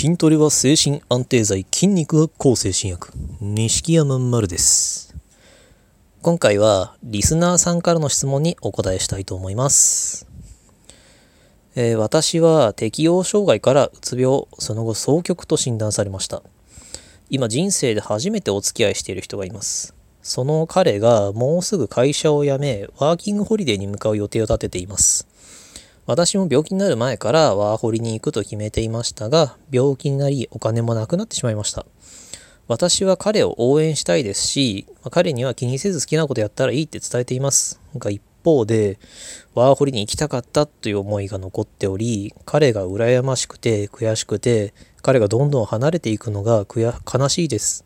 筋トレは精神安定剤筋肉は抗精神薬。錦山丸です。今回はリスナーさんからの質問にお答えしたいと思います、えー私は適応障害からうつ病その後双極と診断されました。今人生で初めてお付き合いしている人がいます。その彼がもうすぐ会社を辞めワーキングホリデーに向かう予定を立てています。私も病気になる前からワーホリに行くと決めていましたが、病気になりお金もなくなってしまいました。私は彼を応援したいですし、彼には気にせず好きなことやったらいいって伝えています。が一方で、ワーホリに行きたかったという思いが残っており、彼が羨ましくて悔しくて、彼がどんどん離れていくのが悲しいです。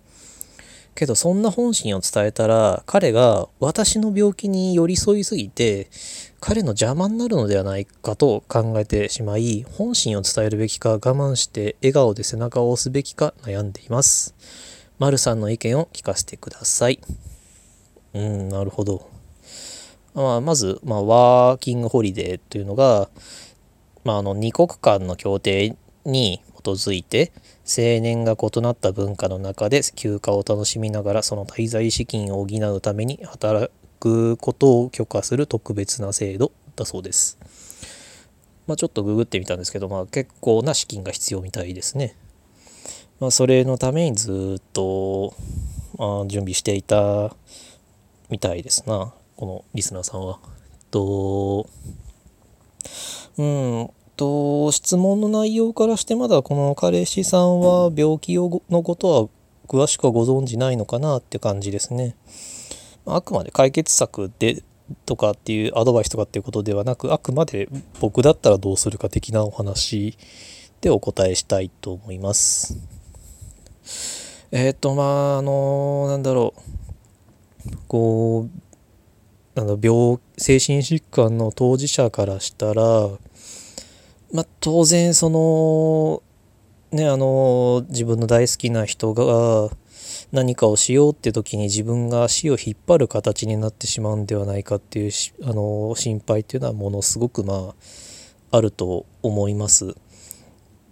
けどそんな本心を伝えたら彼が私の病気に寄り添いすぎて彼の邪魔になるのではないかと考えてしまい本心を伝えるべきか我慢して笑顔で背中を押すべきか悩んでいます。まるさんの意見を聞かせてください。うん、なるほど。まあ、まず、まあ、ワーキングホリデーというのが、まあ、あの二国間の協定に基づいて青年が異なった文化の中で休暇を楽しみながらその滞在資金を補うために働くことを許可する特別な制度だそうです。まあ、ちょっとググってみたんですけど、まあ、結構な資金が必要みたいですね。まあ、それのためにずっと、まあ、準備していたみたいですなこのリスナーさんは。とうんと質問の内容からしてまだこの彼氏さんは病気のことは詳しくはご存じないのかなって感じですね。あくまで解決策でとかっていうアドバイスとかっていうことではなくあくまで僕だったらどうするか的なお話でお答えしたいと思います。えっ、とまああのなんだろうこうなんだ病精神疾患の当事者からしたらまあ当然そのねあの自分の大好きな人が何かをしようって時に自分が足を引っ張る形になってしまうんではないかっていうあの心配っていうのはものすごくまああると思います。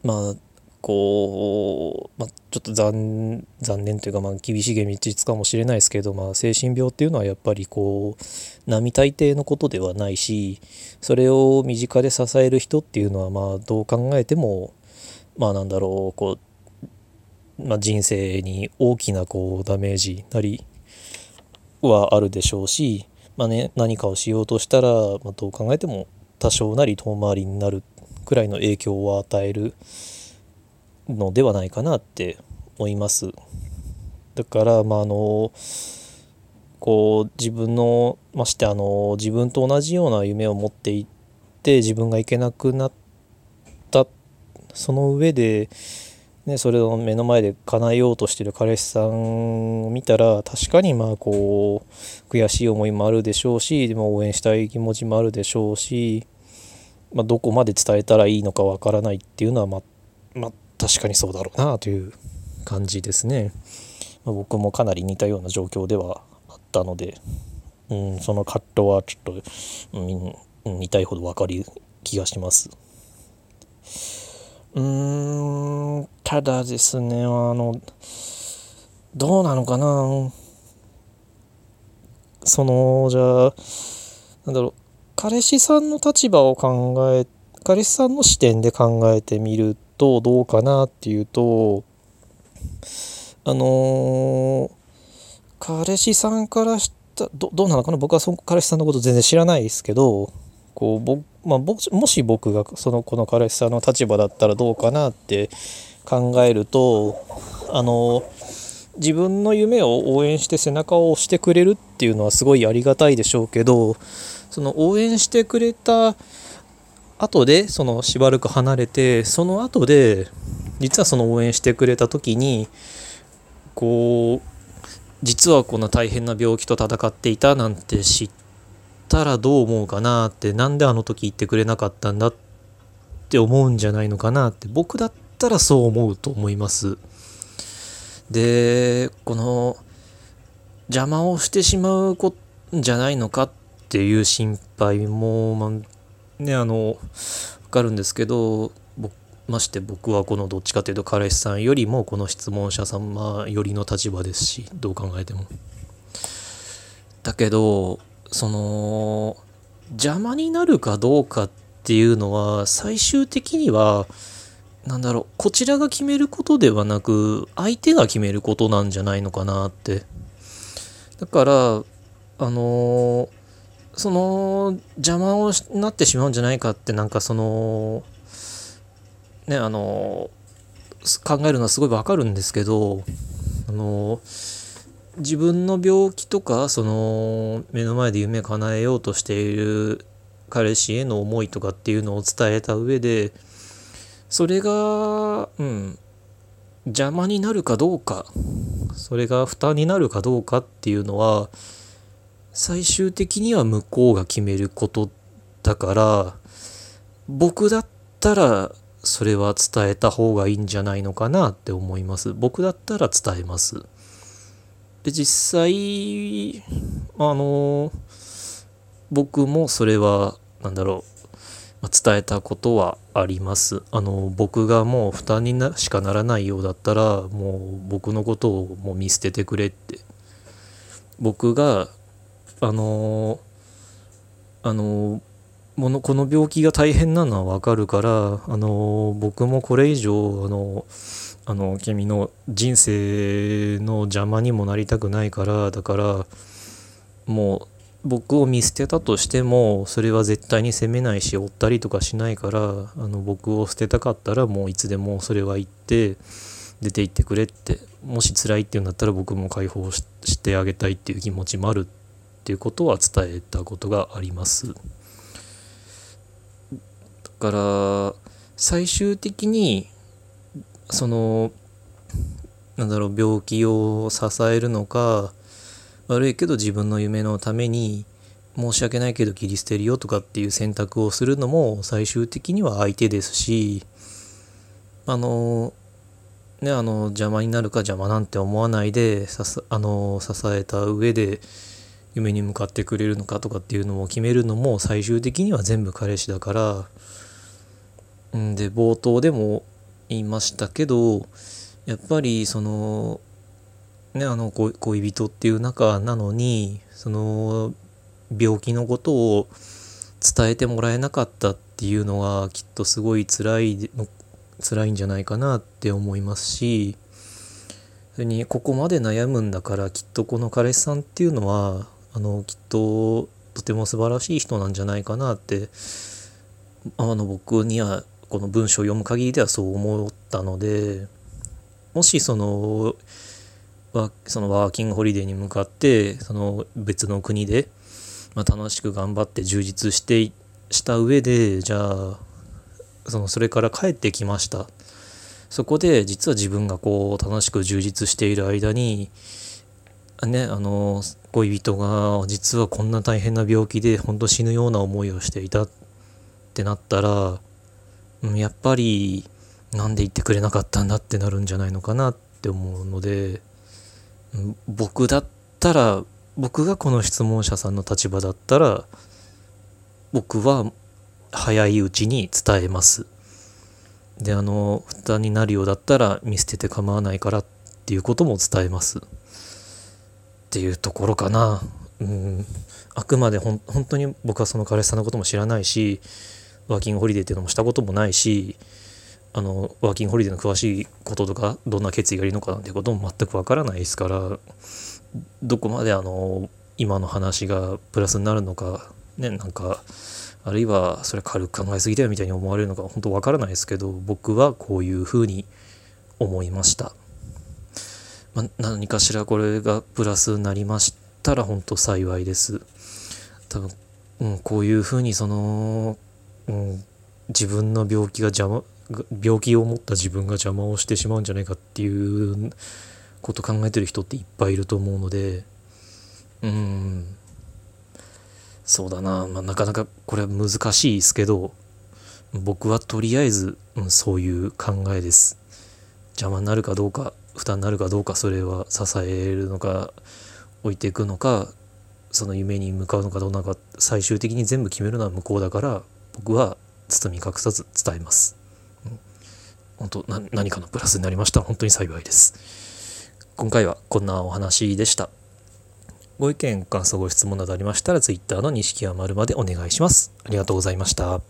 まあこう、まあ、ちょっと残念というか、まあ、厳しい現実かもしれないですけど、まあ、精神病っていうのはやっぱりこう並大抵のことではないしそれを身近で支える人っていうのはまあどう考えてもまあなんだろうこう、まあ、人生に大きなこうダメージなりはあるでしょうし、まあね、何かをしようとしたら、まあ、どう考えても多少なり遠回りになるくらいの影響を与えるのではないかなって思います。だからまああのこう自分のましてあの自分と同じような夢を持っていって自分が行けなくなったその上で、ね、それを目の前で叶えようとしてる彼氏さんを見たら確かにまあこう悔しい思いもあるでしょうしでも応援したい気持ちもあるでしょうし、まあ、どこまで伝えたらいいのかわからないっていうのはまあま確かにそうだろうなという感じですね。まあ僕もかなり似たような状況ではあったので、うん、その葛藤はちょっと、うんうん、痛いほど分かる気がします。うん、ただですね、あの、どうなのかな。その、じゃあ、なんだろう、彼氏さんの立場を考え、彼氏さんの視点で考えてみるとどうかなっていうと、あのー彼氏さんからしたどどうなのかな。僕はその彼氏さんのこと全然知らないですけどこうぼ、まあ、もし僕がそのこの彼氏さんの立場だったらどうかなって考えるとあの自分の夢を応援して背中を押してくれるっていうのはすごいありがたいでしょうけどその応援してくれた後でそのしばらく離れてその後で実はその応援してくれた時にこう実はこんな大変な病気と戦っていたなんて知ってたらどう思うかなってなんであの時言ってくれなかったんだって思うんじゃないのかなって僕だったらそう思うと思います。でこの邪魔をしてしまうこじゃないのかっていう心配も、まあ、ねあの分かるんですけどまして僕はこのどっちかというと彼氏さんよりもこの質問者様よりの立場ですしどう考えても。だけどその邪魔になるかどうかっていうのは最終的にはなんだろうこちらが決めることではなく相手が決めることなんじゃないのかなって。だからあのその邪魔をなってしまうんじゃないかってなんかそのねあの考えるのはすごいわかるんですけどあの自分の病気とかその目の前で夢叶えようとしている彼氏への思いとかっていうのを伝えた上でそれがうん邪魔になるかどうかそれが負担になるかどうかっていうのは最終的には向こうが決めることだから僕だったらそれは伝えた方がいいんじゃないのかなって思います。僕だったら伝えます。で実際あの僕もそれは何だろう伝えたことはあります。あの僕がもう負担になしかならないようだったらもう僕のことをもう見捨ててくれって。僕があのあのものこの病気が大変なのはわかるからあの僕もこれ以上あのあの君の人生の邪魔にもなりたくないからだからもう僕を見捨てたとしてもそれは絶対に責めないし追ったりとかしないからあの僕を捨てたかったらもういつでもそれは言って出て行ってくれってもし辛いっていうんだったら僕も解放してあげたいっていう気持ちもあるっていうことは伝えたことがあります。から最終的にそのなんだろう病気を支えるのか悪いけど自分の夢のために申し訳ないけど切り捨てるよとかっていう選択をするのも最終的には相手ですしあのねあの邪魔になるか邪魔なんて思わないであの支えた上で夢に向かってくれるのかとかっていうのを決めるのも最終的には全部彼氏だからで冒頭でも言いましたけどやっぱりそのねあの恋人っていう仲なのにその病気のことを伝えてもらえなかったっていうのがきっとすごい辛い辛いんじゃないかなって思いますしそれにここまで悩むんだからきっとこの彼氏さんっていうのはあのきっととても素晴らしい人なんじゃないかなってあの僕にはこの文章を読む限りではそう思ったのでもしそのそのワーキングホリデーに向かってその別の国で、まあ、楽しく頑張って充実してした上でじゃあそのそれから帰ってきました。そこで実は自分がこう楽しく充実している間にねあの恋人が実はこんな大変な病気で本当死ぬような思いをしていたってなったらやっぱりなんで言ってくれなかったんだってなるんじゃないのかなって思うので僕だったら僕がこの質問者さんの立場だったら僕は早いうちに伝えます。であの負担になるようだったら見捨てて構わないからっていうことも伝えます。っていうところかな。うんあくまでほん本当に僕はその彼氏さんのことも知らないしワーキングホリデーっていうのもしたこともないしあのワーキングホリデーの詳しいこととかどんな決意がいるのかなんてことも全くわからないですからどこまであの今の話がプラスになるのかねなんかあるいはそれ軽く考えすぎだよみたいに思われるのか本当わからないですけど僕はこういうふうに思いました、まあ、何かしらこれがプラスになりましたら本当幸いです。多分、うん、こういうふうにその、うん、自分の病気が邪魔病気を持った自分が邪魔をしてしまうんじゃないかっていうこと考えてる人っていっぱいいると思うのでうんそうだな、まあ、なかなかこれは難しいですけど僕はとりあえず、うん、そういう考えです。邪魔になるかどうか負担になるかどうかそれは支えるのか置いていくのかその夢に向かうのかどうなのか最終的に全部決めるのは向こうだから僕は包み隠さず伝えます。本当何かのプラスになりましたら本当に幸いです今回はこんなお話でしたご意見、ご感想、ご質問などありましたら Twitter の錦山丸までお願いします。ありがとうございました。